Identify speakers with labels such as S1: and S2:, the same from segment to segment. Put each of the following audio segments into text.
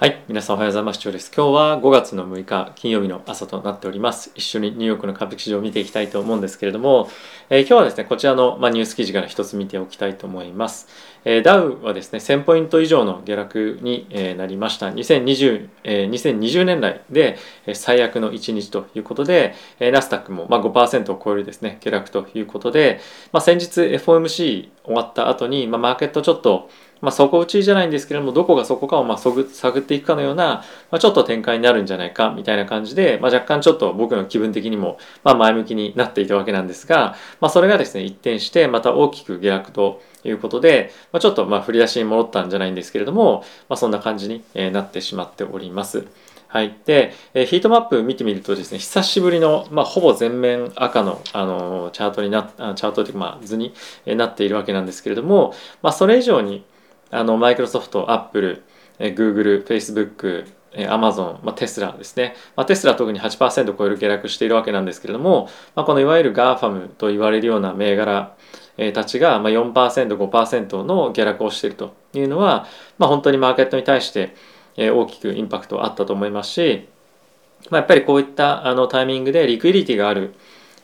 S1: はい、皆さんおはようございます。今日は5月の6日金曜日の朝となっております。一緒にニューヨークの株式市場を見ていきたいと思うんですけれども、えー今日はですね、こちらの、まあ、ニュース記事から一つ見ておきたいと思います。えーダウはですね、1000ポイント以上の下落に、えーなりました。2020, えー2020年来で、えー最悪の1日ということで、えーナスダックも、まあ、5%を超えるですね、下落ということで、まあ、先日 FOMC 終わった後に、まあ、マーケットちょっとまあ、底打ちじゃないんですけれどもどこがそこかをまあ探っていくかのような、まあ、ちょっと展開になるんじゃないかみたいな感じで、まあ、若干ちょっと僕の気分的にもまあ前向きになっていたわけなんですが、まあ、それがですね一転してまた大きく下落ということで、まあ、ちょっとまあ振り出しに戻ったんじゃないんですけれども、まあ、そんな感じになってしまっております。はい、で、えーヒートマップ見てみるとですね久しぶりの、まあ、ほぼ全面赤の、あのチャートになあチャートというか、まあ、図にえーなっているわけなんですけれども、まあ、それ以上にあのマイクロソフト、アップル、えー Google、Facebook、えー Amazon、まあ、テスラですね、まあ、テスラは特に8%超える下落しているわけなんですけれども、まあ、このいわゆる GAFAM と言われるような銘柄えーたちが4%、5%の下落をしているというのは、まあ、本当にマーケットに対して大きくインパクトあったと思いますし、まあ、やっぱりこういったあのタイミングでリクイリティがある、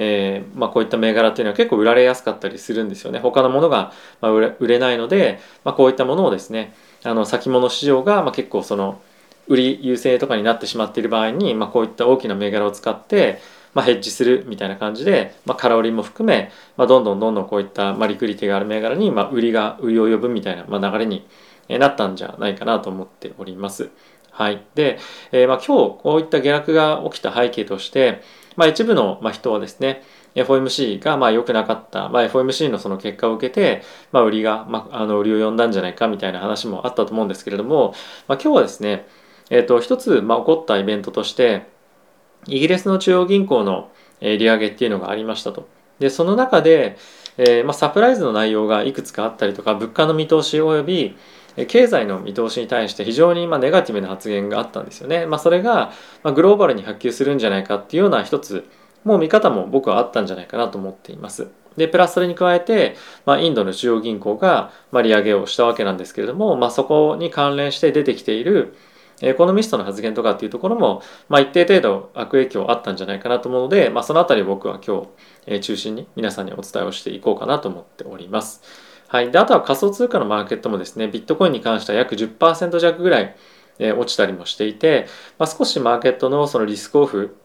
S1: えーまあ、こういった銘柄っていうのは結構売られやすかったりするんですよね他のものがまあ売れ売れないので、まあ、こういったものをですねあの先物市場がまあ結構その売り優勢とかになってしまっている場合に、まあ、こういった大きな銘柄を使って、まあ、ヘッジするみたいな感じで、まあ、空売りも含め、まあ、どんどんどんどんこういった、まあ、リクリティがある銘柄に、まあ、売りが売りを呼ぶみたいな、まあ、流れにえなったんじゃないかなと思っております。はい、で、えーまあ、今日こういった下落が起きた背景として、まあ、一部の人はですね FOMC がまあ良くなかった、まあ、FOMC のその結果を受けて、まあ、売りが、まあ、あの売りを呼んだんじゃないかみたいな話もあったと思うんですけれども、まあ、今日はですね、えー、と一つまあ起こったイベントとしてイギリスの中央銀行の利上げっていうのがありましたと。でその中で、えーまあ、サプライズの内容がいくつかあったりとか物価の見通しおよび経済の見通しに対して非常にまネガティブな発言があったんですよね。まあ、それがまグローバルに波及するんじゃないかっていうような一つもう見方も僕はあったんじゃないかなと思っています。でプラスそれに加えて、まあ、インドの中央銀行がま利上げをしたわけなんですけれども、まあ、そこに関連して出てきているエコノミストの発言とかっていうところも、まあ、一定程度悪影響あったんじゃないかなと思うので、まあ、そのあたり僕は今日、え中心に皆さんにお伝えをしていこうかなと思っております。はい、であとは仮想通貨のマーケットもですねビットコインに関しては約10%弱ぐらい、え落ちたりもしていて、まあ、少しマーケットのそのリスクオフ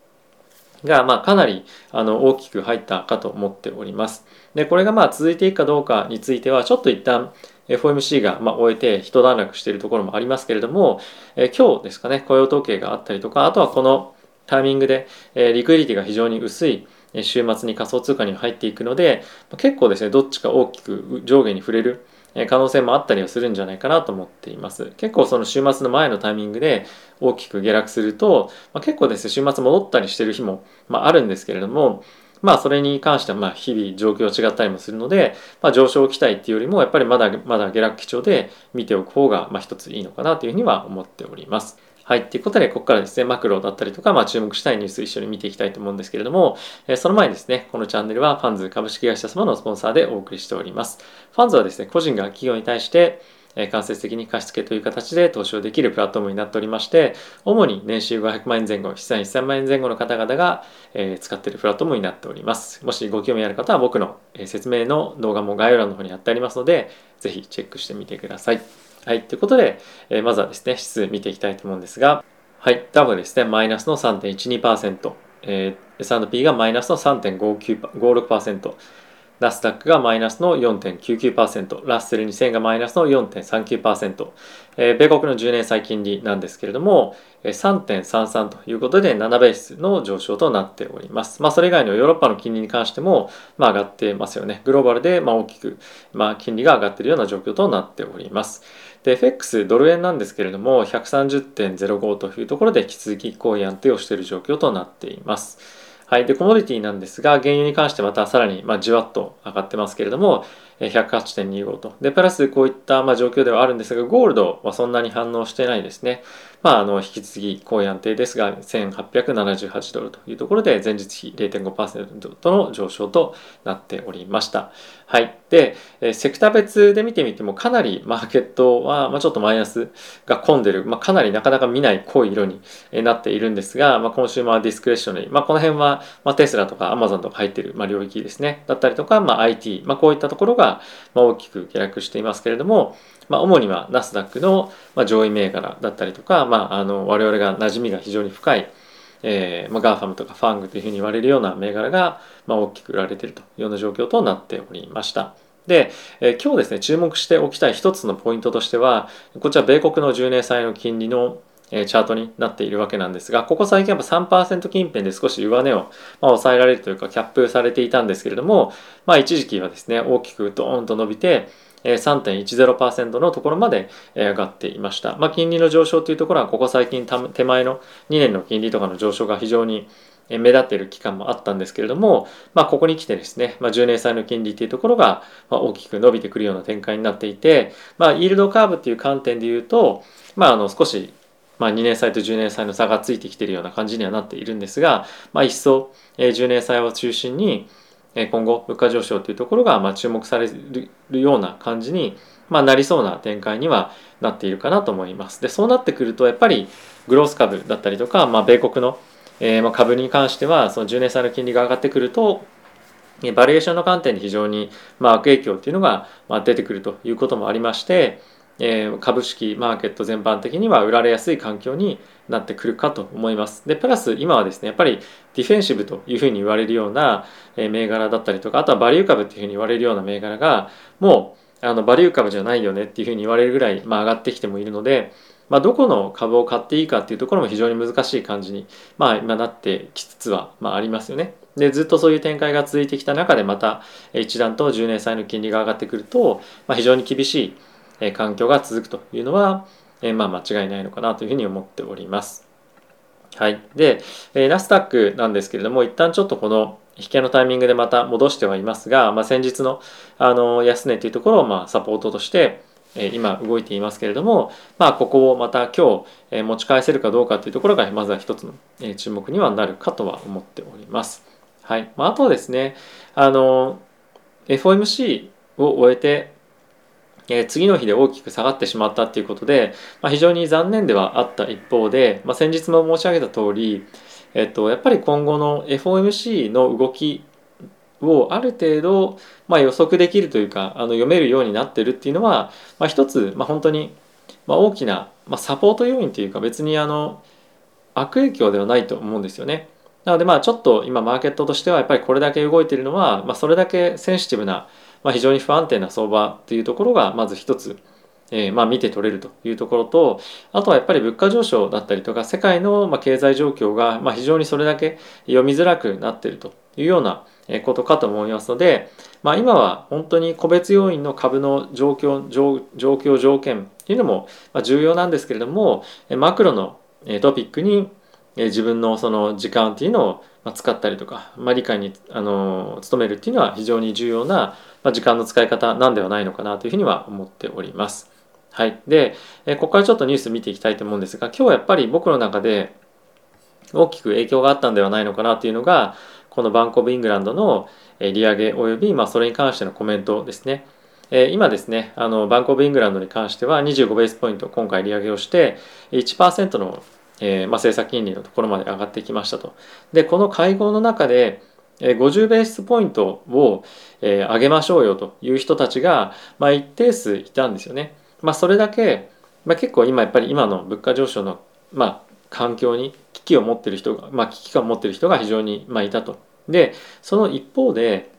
S1: がまあかなりあの大きく入ったかと思っております。でこれがまあ続いていくかどうかについてはちょっと一旦 FOMC がま終えて一段落しているところもありますけれども、え今日ですかね雇用統計があったりとかあとはこのタイミングで、えリクイリティが非常に薄い週末に仮想通貨に入っていくので結構ですねどっちか大きく上下に触れるえ可能性もあったりはするんじゃないかなと思っています結構その週末の前のタイミングで大きく下落すると、まあ、結構ですね週末戻ったりしてる日も、まあ、あるんですけれどもまあそれに関してはまあ日々状況違ったりもするので、まあ、上昇期待っていうよりもやっぱりまだまだ下落基調で見ておく方がまあ一ついいのかなというふうには思っております。はい。ということで、ここからですね、マクロだったりとか、まあ、注目したいニュース一緒に見ていきたいと思うんですけれども、えその前にですね、このチャンネルはファンズ株式会社様のスポンサーでお送りしております。ファンズはですね、個人が企業に対して、間接的に貸付という形で投資をできるプラットフォームになっておりまして、主に年収500万円前後、資産1000万円前後の方々が、使っているプラットフォームになっております。もしご興味ある方は僕の説明の動画も概要欄の方に貼ってありますので、ぜひチェックしてみてください。はい。ということで、えーまずはですね、指数見ていきたいと思うんですが、はい。ダウですね、マイナスの3.12%、えー S&P がマイナスの3.56%、ナスダックがマイナスの4.99%、ラッセル2000がマイナスの4.39%、えー米国の10年債金利なんですけれども、3.33ということで7ベースの上昇となっております。まあ、それ以外のヨーロッパの金利に関しても、まあ、上がってますよね。グローバルでまあ大きく、まあ、金利が上がっているような状況となっております。で、FX ドル円なんですけれども、130.05というところで引き続き好位安定をしている状況となっています。はい、でコモディティなんですが原油に関してまたさらに、まあ、じわっと上がってますけれども108.25と。でプラスこういった、まあ、状況ではあるんですがゴールドはそんなに反応してないですね。まあ、あの引き続き高位安定ですが1878ドルというところで前日比0.5%の上昇となっておりました。はい、でセクター別で見てみてもかなりマーケットは、まあ、ちょっとマイナスが混んでる、まあ、かなりなかなか見ない濃い色になっているんですが、まあ、 Consumer Discretionary、まあ、この辺は、まあ、テスラとかアマゾンとか入ってる、まあ、領域ですね。だったりとか、まあ、IT、まあ、こういったところがが大きく下落していますけれども、まあ、主にはナスダックの上位銘柄だったりとか、まあ、あの我々が馴染みが非常に深い、えーまあ、 GAFAM とか FANG というふうに言われるような銘柄が、ま、大きく売られているというような状況となっておりました。で、えー、今日ですね注目しておきたい一つのポイントとしてはこちら米国の10年債の金利のえチャートになっているわけなんですがここ最近やっぱ3%近辺で少し上値を、ま抑えられるというかキャップされていたんですけれども、まあ、一時期はですね大きくドーンと伸びて3.10%のところまで上がっていました。まあ、金利の上昇というところはここ最近手前の2年の金利とかの上昇が非常に目立っている期間もあったんですけれども、まあ、ここに来てですね、まあ、10年債の金利というところが大きく伸びてくるような展開になっていて、まあ、イールドカーブっていう観点で言うと、まあ、あの少しまあ、2年債と10年債の差がついてきているような感じにはなっているんですが、まあ、一層10年債を中心にえ今後物価上昇というところがまあ注目されるような感じにまあなりそうな展開にはなっているかなと思います。でそうなってくるとやっぱりグロース株だったりとか、まあ、米国の、えま株に関してはその10年債の金利が上がってくるとバリエーションの観点で非常にまあ悪影響っていうのがま出てくるということもありまして、え株式マーケット全般的には売られやすい環境になってくるかと思います。で、プラス今はですね、やっぱりディフェンシブというふうに言われるような銘柄だったりとか、あとはバリュー株っていうふうに言われるような銘柄が、もうあのバリュー株じゃないよねっていうふうに言われるぐらい、まあ、上がってきてもいるので、まあ、どこの株を買っていいかっていうところも非常に難しい感じに、まあ、今なってきつつは、まあ、ありますよね。でずっとそういう展開が続いてきた中でまた一段と10年債の金利が上がってくると、まあ、非常に厳しいえ環境が続くというのは、えまあ、間違いないのかなというふうに思っております。はい。で、えナスダックなんですけれども、一旦ちょっとこの引けのタイミングでまた戻してはいますが、まあ、先日のあの安値というところをまあサポートとして、え今動いていますけれども、まあ、ここをまた今日、え持ち返せるかどうかというところがまずは一つの、え注目にはなるかとは思っております。はい。まあ、あとはですね、あの FOMC を終えてえ次の日で大きく下がってしまったっていうことで、まあ、非常に残念ではあった一方で、まあ、先日も申し上げた通り、えっと、やっぱり今後の FOMC の動きをある程度、まあ、予測できるというかあの読めるようになってるっていうのは、まあ、一つ、まあ、本当に、まあ、大きな、まあ、サポート要因というか別にあの悪影響ではないと思うんですよね。なのでまあちょっと今マーケットとしてはやっぱりこれだけ動いているのは、まあ、それだけセンシティブなまあ、非常に不安定な相場というところがまず一つ、えー、まあ見て取れるというところとあとはやっぱり物価上昇だったりとか世界のまあ経済状況がまあ非常にそれだけ読みづらくなっているというようなことかと思いますので、まあ、今は本当に個別要因の株の状況状状況条件っていうのも重要なんですけれどもマクロのトピックに自分のその時間っていうのを使ったりとか、まあ、理解にあの努めるっていうのは非常に重要なまあ時間の使い方なんではないのかなというふうには思っております。はい。で、ここからちょっとニュース見ていきたいと思うんですが、今日はやっぱり僕の中で大きく影響があったんではないのかなというのが、このバンコブ・イングランドの利上げ及び、まあ、それに関してのコメントですね。え今ですね、あのバンコブ・イングランドに関しては25ベースポイント今回利上げをして1%のえー、まあ、政策金利のところまで上がってきましたと。で、この会合の中で、50ベースポイントを、上げましょうよという人たちが、まあ、一定数いたんですよね。まあ、それだけ、まあ、結構今やっぱり今の物価上昇の、まあ、環境に危機を持ってる人が、まあ、危機感を持っている人が非常に、まあ、いたと。でその一方で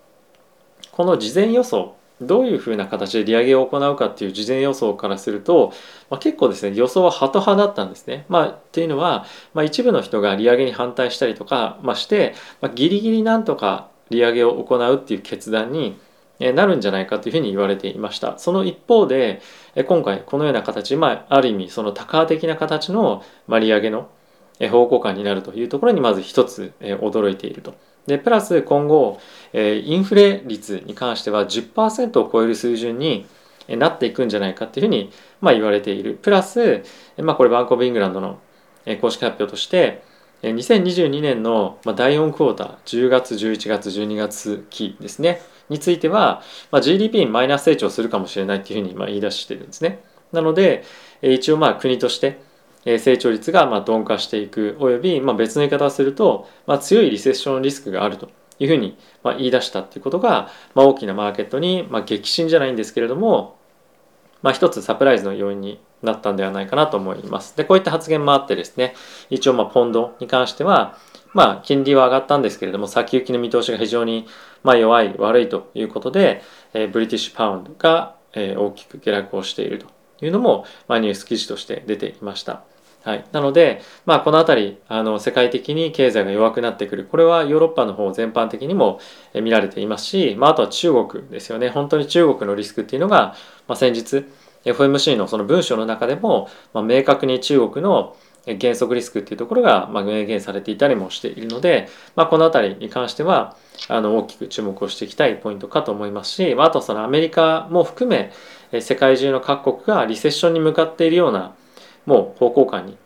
S1: この事前予想どういうふうな形で利上げを行うかっていう事前予想からすると、まあ、結構ですね予想はハト派だったんですね。まあ、っていうのは、まあ、一部の人が利上げに反対したりとか、まあ、して、まあ、ギリギリなんとか利上げを行うっていう決断になるんじゃないかというふうに言われていました。その一方で今回このような形、まあ、ある意味その多価的な形の利上げの方向感になるというところにまず一つ驚いていると。でプラス今後えインフレ率に関しては10%を超える水準になっていくんじゃないかっていうふうにまあ言われている。プラス、まあ、これバンコブ・イングランドの公式発表として2022年の第4クォーター10月11月12月期ですねについては、まあ、GDP にマイナス成長するかもしれないっていうふうにまあ言い出してるんですね。なので一応まあ国として成長率がま鈍化していくおよびま別の言い方をすると、ま、強いリセッションリスクがあるというふうにま言い出したっていうことが、ま、大きなマーケットにま激震じゃないんですけれども、まあ、一つサプライズの要因になったんではないかなと思います。でこういった発言もあってですね一応まポンドに関してはまあ金利は上がったんですけれども先行きの見通しが非常にま弱い悪いということで、えー、ブリティッシュパウンドが、え、大きく下落をしているというのも、まあ、ニュース記事として出ていました。はい、なので、まあ、この辺りあの世界的に経済が弱くなってくる。これはヨーロッパの方全般的にも見られていますし、まあ、あとは中国ですよね。本当に中国のリスクっていうのが、まあ、先日 FMC のその文章の中でも、まあ、明確に中国の原則リスクっていうところが、まあ、明言されていたりもしているので、まあ、この辺りに関してはあの大きく注目をしていきたいポイントかと思いますし、まあ、あとそのアメリカも含め世界中の各国がリセッションに向かっているようなもう方向感に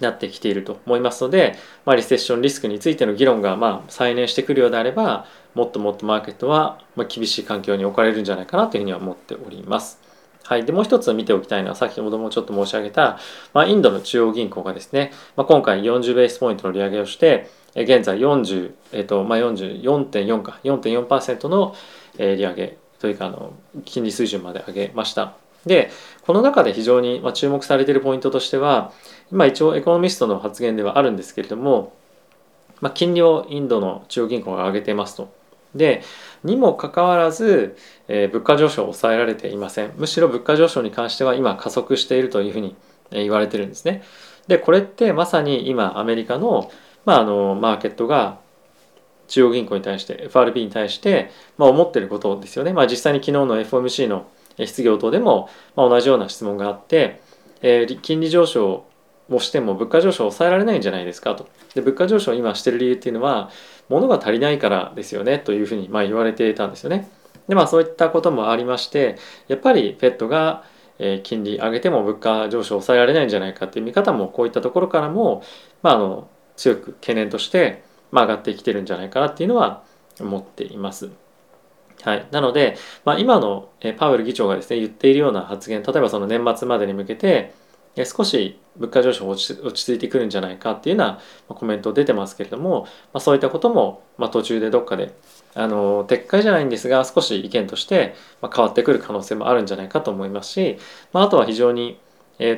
S1: なってきていると思いますので、まあ、リセッションリスクについての議論がまあ再燃してくるようであればもっともっとマーケットはま厳しい環境に置かれるんじゃないかなというふうには思っております。はい、でもう一つ見ておきたいのは先ほどもちょっと申し上げた、まあ、インドの中央銀行がですね、まあ、今回40ベースポイントの利上げをして現在40、えっとまあ、44.4か4.4%の利上げというかあの金利水準まで上げました。でこの中で非常に注目されているポイントとしては今一応エコノミストの発言ではあるんですけれども、まあ、金利をインドの中央銀行が上げていますと。でにもかかわらず、えー、物価上昇を抑えられていませんむしろ物価上昇に関しては今加速しているというふうに言われてるんですね。でこれってまさに今アメリカの,、まあ、あのマーケットが中央銀行に対して FRB に対して、まあ、思ってることですよね、まあ、実際に昨日の FOMC の質疑応答でも、ま、同じような質問があって、え、金利上昇をしても物価上昇を抑えられないんじゃないですかとで物価上昇を今してる理由っていうのは物が足りないからですよねというふうにま言われていたんですよねでまあそういったこともありましてやっぱり FED が金利上げても物価上昇を抑えられないんじゃないかっていう見方もこういったところからも、まあ、あの強く懸念としてま、上がってきてるんじゃないかなっていうのは思っています。はい、なので、まあ、今のパウエル議長がですね言っているような発言例えばその年末までに向けて少し物価上昇落ち着いてくるんじゃないかっていうようなコメント出てますけれども、まあ、そういったことも、まあ、途中でどっかであの撤回じゃないんですが少し意見として変わってくる可能性もあるんじゃないかと思いますし、まあ、あとは非常に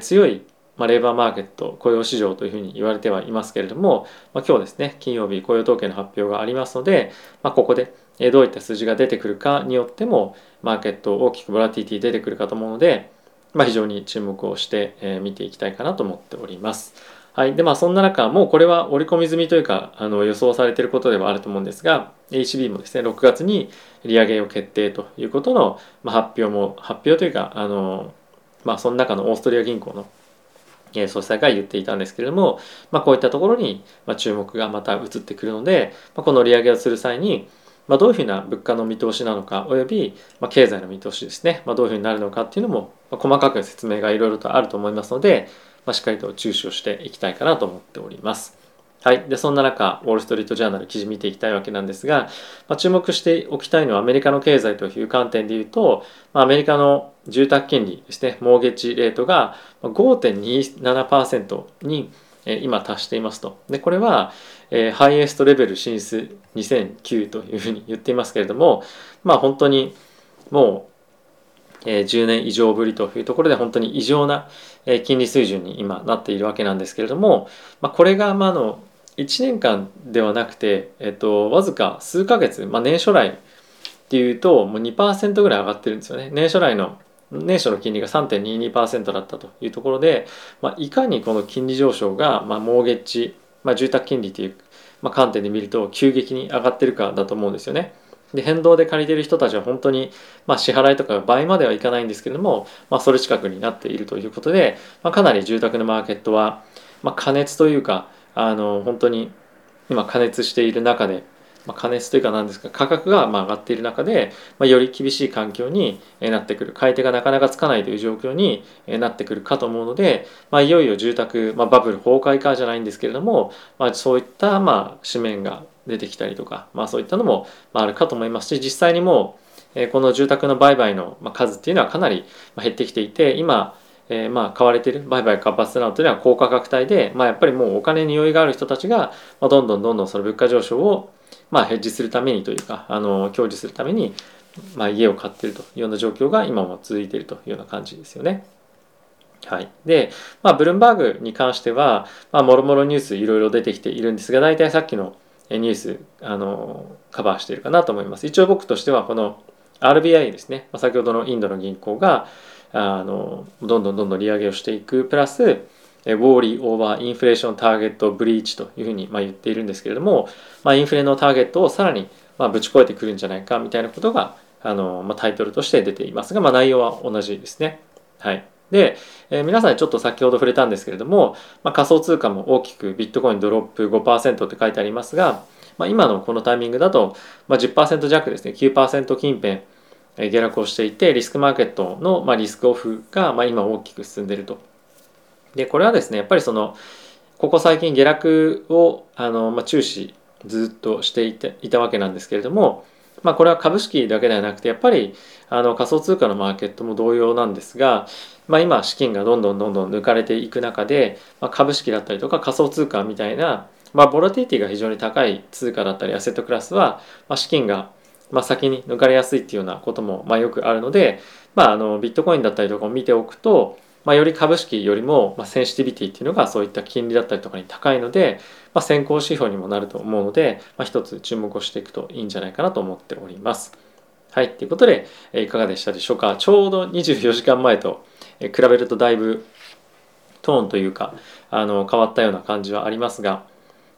S1: 強いまあ、レーバーマーケット雇用市場というふうに言われてはいますけれども、まあ、今日ですね金曜日雇用統計の発表がありますので、まあ、ここでどういった数字が出てくるかによってもマーケット大きくボラティティ出てくるかと思うので、まあ、非常に注目をして見ていきたいかなと思っております。はい。で、まあそんな中、もうこれは織り込み済みというか、あの予想されていることではあると思うんですが、HB もですね、6月に利上げを決定ということの、まあ、発表も、発表というか、あの、まあその中のオーストリア銀行の総裁が言っていたんですけれども、まあ、こういったところに注目がまた移ってくるので、まあ、この利上げをする際に、まあ、どういうふうな物価の見通しなのかおよび、まあ、経済の見通しですね、まあ、どういうふうになるのかっていうのも、まあ、細かく説明がいろいろとあると思いますので、まあ、しっかりと注視をしていきたいかなと思っております。はい。で、そんな中、ウォール・ストリート・ジャーナル記事見ていきたいわけなんですが、まあ、注目しておきたいのはアメリカの経済という観点で言うと、まあ、アメリカの住宅金利ですね、モーゲッジレートが5.27%に今達していますと。で、これは、えー、ハイエストレベル進出2009というふうに言っていますけれども、まあ本当にもう、えー、10年以上ぶりというところで本当に異常な、えー、金利水準に今なっているわけなんですけれども、まあ、これがまあの1年間ではなくて、えっと、わずか数ヶ月、まあ、年初来っていうともう2%ぐらい上がってるんですよね。年初来の年初の金利が3.22%だったというところで、まあ、いかにこの金利上昇が、まあ、モーゲッジ、まあ、住宅金利という、まあ、観点で見ると急激に上がってるかだと思うんですよね。で変動で借りてる人たちは本当に、まあ、支払いとか倍まではいかないんですけれども、まあ、それ近くになっているということで、まあ、かなり住宅のマーケットはまあ、加熱というかあの本当に今加熱している中で、まあ、加熱というか何ですか価格がまあ上がっている中で、まあ、より厳しい環境になってくる。買い手がなかなかつかないという状況になってくるかと思うので、まあ、いよいよ住宅、まあ、バブル崩壊かじゃないんですけれども、まあ、そういったまあ紙面が出てきたりとか、まあ、そういったのもあるかと思いますし実際にもうこの住宅の売買の数っていうのはかなり減ってきていて今えー、まあ買われてる売買活発なのというのは高価格帯で、まあ、やっぱりもうお金に余裕がある人たちが、まあ、どんどんどんどんその物価上昇を、まあ、ヘッジするためにというかあの享受するために、まあ、家を買っているというような状況が今も続いているというような感じですよね。はい、で、まあ、ブルンバーグに関しては、まあ、もろもろニュースいろいろ出てきているんですが大体さっきのニュースあのカバーしているかなと思います。一応僕としてはこの RBI ですね、まあ、先ほどのインドの銀行があのどんどんどんどん利上げをしていくプラスウォーリーオーバーインフレーションターゲットブリーチというふうにまあ言っているんですけれども、まあ、インフレのターゲットをさらにまあぶち越えてくるんじゃないかみたいなことがあの、まあ、タイトルとして出ていますが、まあ、内容は同じですね。はい、で、えー、皆さんちょっと先ほど触れたんですけれども、まあ、仮想通貨も大きくビットコインドロップ5%って書いてありますが、まあ、今のこのタイミングだと、まあ、10%弱ですね9%近辺下落をしていてリスクマーケットの、まあ、リスクオフが、まあ、今大きく進んでいると。でこれはですねやっぱりそのここ最近下落をあの、まあ、注視ずっとしていていたわけなんですけれども、まあ、これは株式だけではなくてやっぱりあの仮想通貨のマーケットも同様なんですが、まあ、今資金がどんどんどんどん抜かれていく中で、まあ、株式だったりとか仮想通貨みたいな、まあ、ボラティティが非常に高い通貨だったりアセットクラスは、まあ、資金がまあ、先に抜かれやすいっていうようなこともまあよくあるので、まあ、あのビットコインだったりとかを見ておくと、まあ、より株式よりも、まあ、センシティビティっていうのがそういった金利だったりとかに高いので、まあ、先行指標にもなると思うので、まあ、一つ注目をしていくといいんじゃないかなと思っております。はい。ということで、いかがでしたでしょうか？ちょうど24時間前と比べるとだいぶトーンというか、あの変わったような感じはありますが、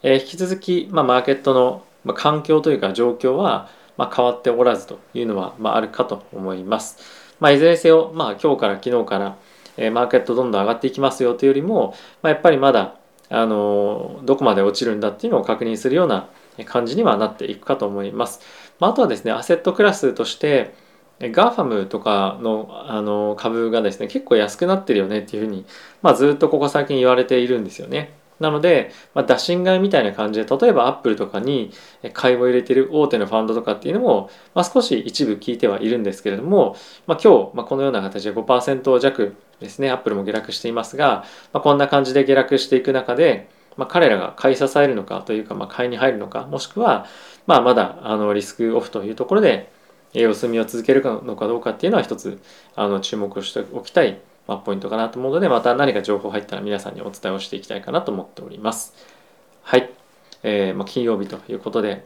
S1: えー、引き続き、まあ、マーケットの環境というか状況は、まあ、変わっておらずというのは、まあ、あるかと思います。まあ、いずれにせよ、まあ、今日から昨日から、え、マーケットどんどん上がっていきますよというよりも、まあ、やっぱりまだ、あのどこまで落ちるんだっていうのを確認するような感じにはなっていくかと思います。まあ、あとはですね、アセットクラスとして、 GAFAM とかのあの株がですね結構安くなってるよねっていうふうに、まあ、ずっとここ最近言われているんですよね。なので、まあ、打診買いみたいな感じで例えばアップルとかに買いを入れてる大手のファンドとかっていうのも、まあ、少し一部聞いてはいるんですけれども、まあ、今日、まあ、このような形で5%弱ですねアップルも下落していますが、まあ、こんな感じで下落していく中で、まあ、彼らが買い支えるのかというか、まあ、買いに入るのかもしくは、まあ、まだあのリスクオフというところで様子見を続けるのかどうかっていうのは一つあの注目をしておきたいまあ、ポイントかなと思うので、また何か情報入ったら皆さんにお伝えをしていきたいかなと思っております。はい。えー、まあ、金曜日ということで、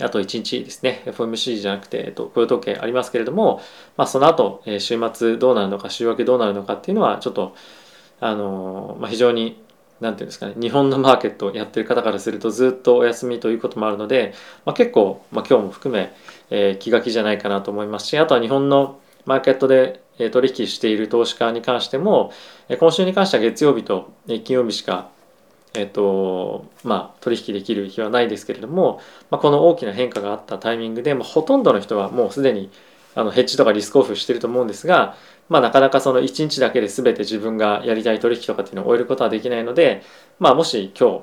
S1: あと1日ですね、FOMC じゃなくて、えっと、雇用統計ありますけれども、まあ、その後、え、週末どうなるのか、週明けどうなるのかっていうのは、ちょっと、あの、まあ、非常に、なんていうんですかね、日本のマーケットをやってる方からするとずっとお休みということもあるので、まあ、結構、まあ、今日も含め、えー、気が気じゃないかなと思いますし、あとは日本のマーケットで取引している投資家に関しても今週に関しては月曜日と金曜日しかえっとまあ、取引できる日はないですけれども、まあ、この大きな変化があったタイミングで、まあ、ほとんどの人はもうすでにあのヘッジとかリスクオフしてると思うんですが、まあ、なかなかその1日だけで全て自分がやりたい取引とかっていうのを終えることはできないので、まあ、もし今日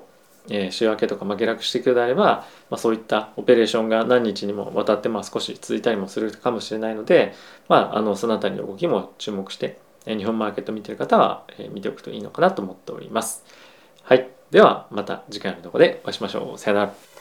S1: えー、週明けとか、ま、下落していくのであれば、まあ、そういったオペレーションが何日にもわたって、まあ、少し続いたりもするかもしれないので、まあ、あのその辺りの動きも注目して、え、日本マーケット見てる方は、え、見ておくといいのかなと思っております。はい。ではまた次回のとこでお会いしましょう。さよなら。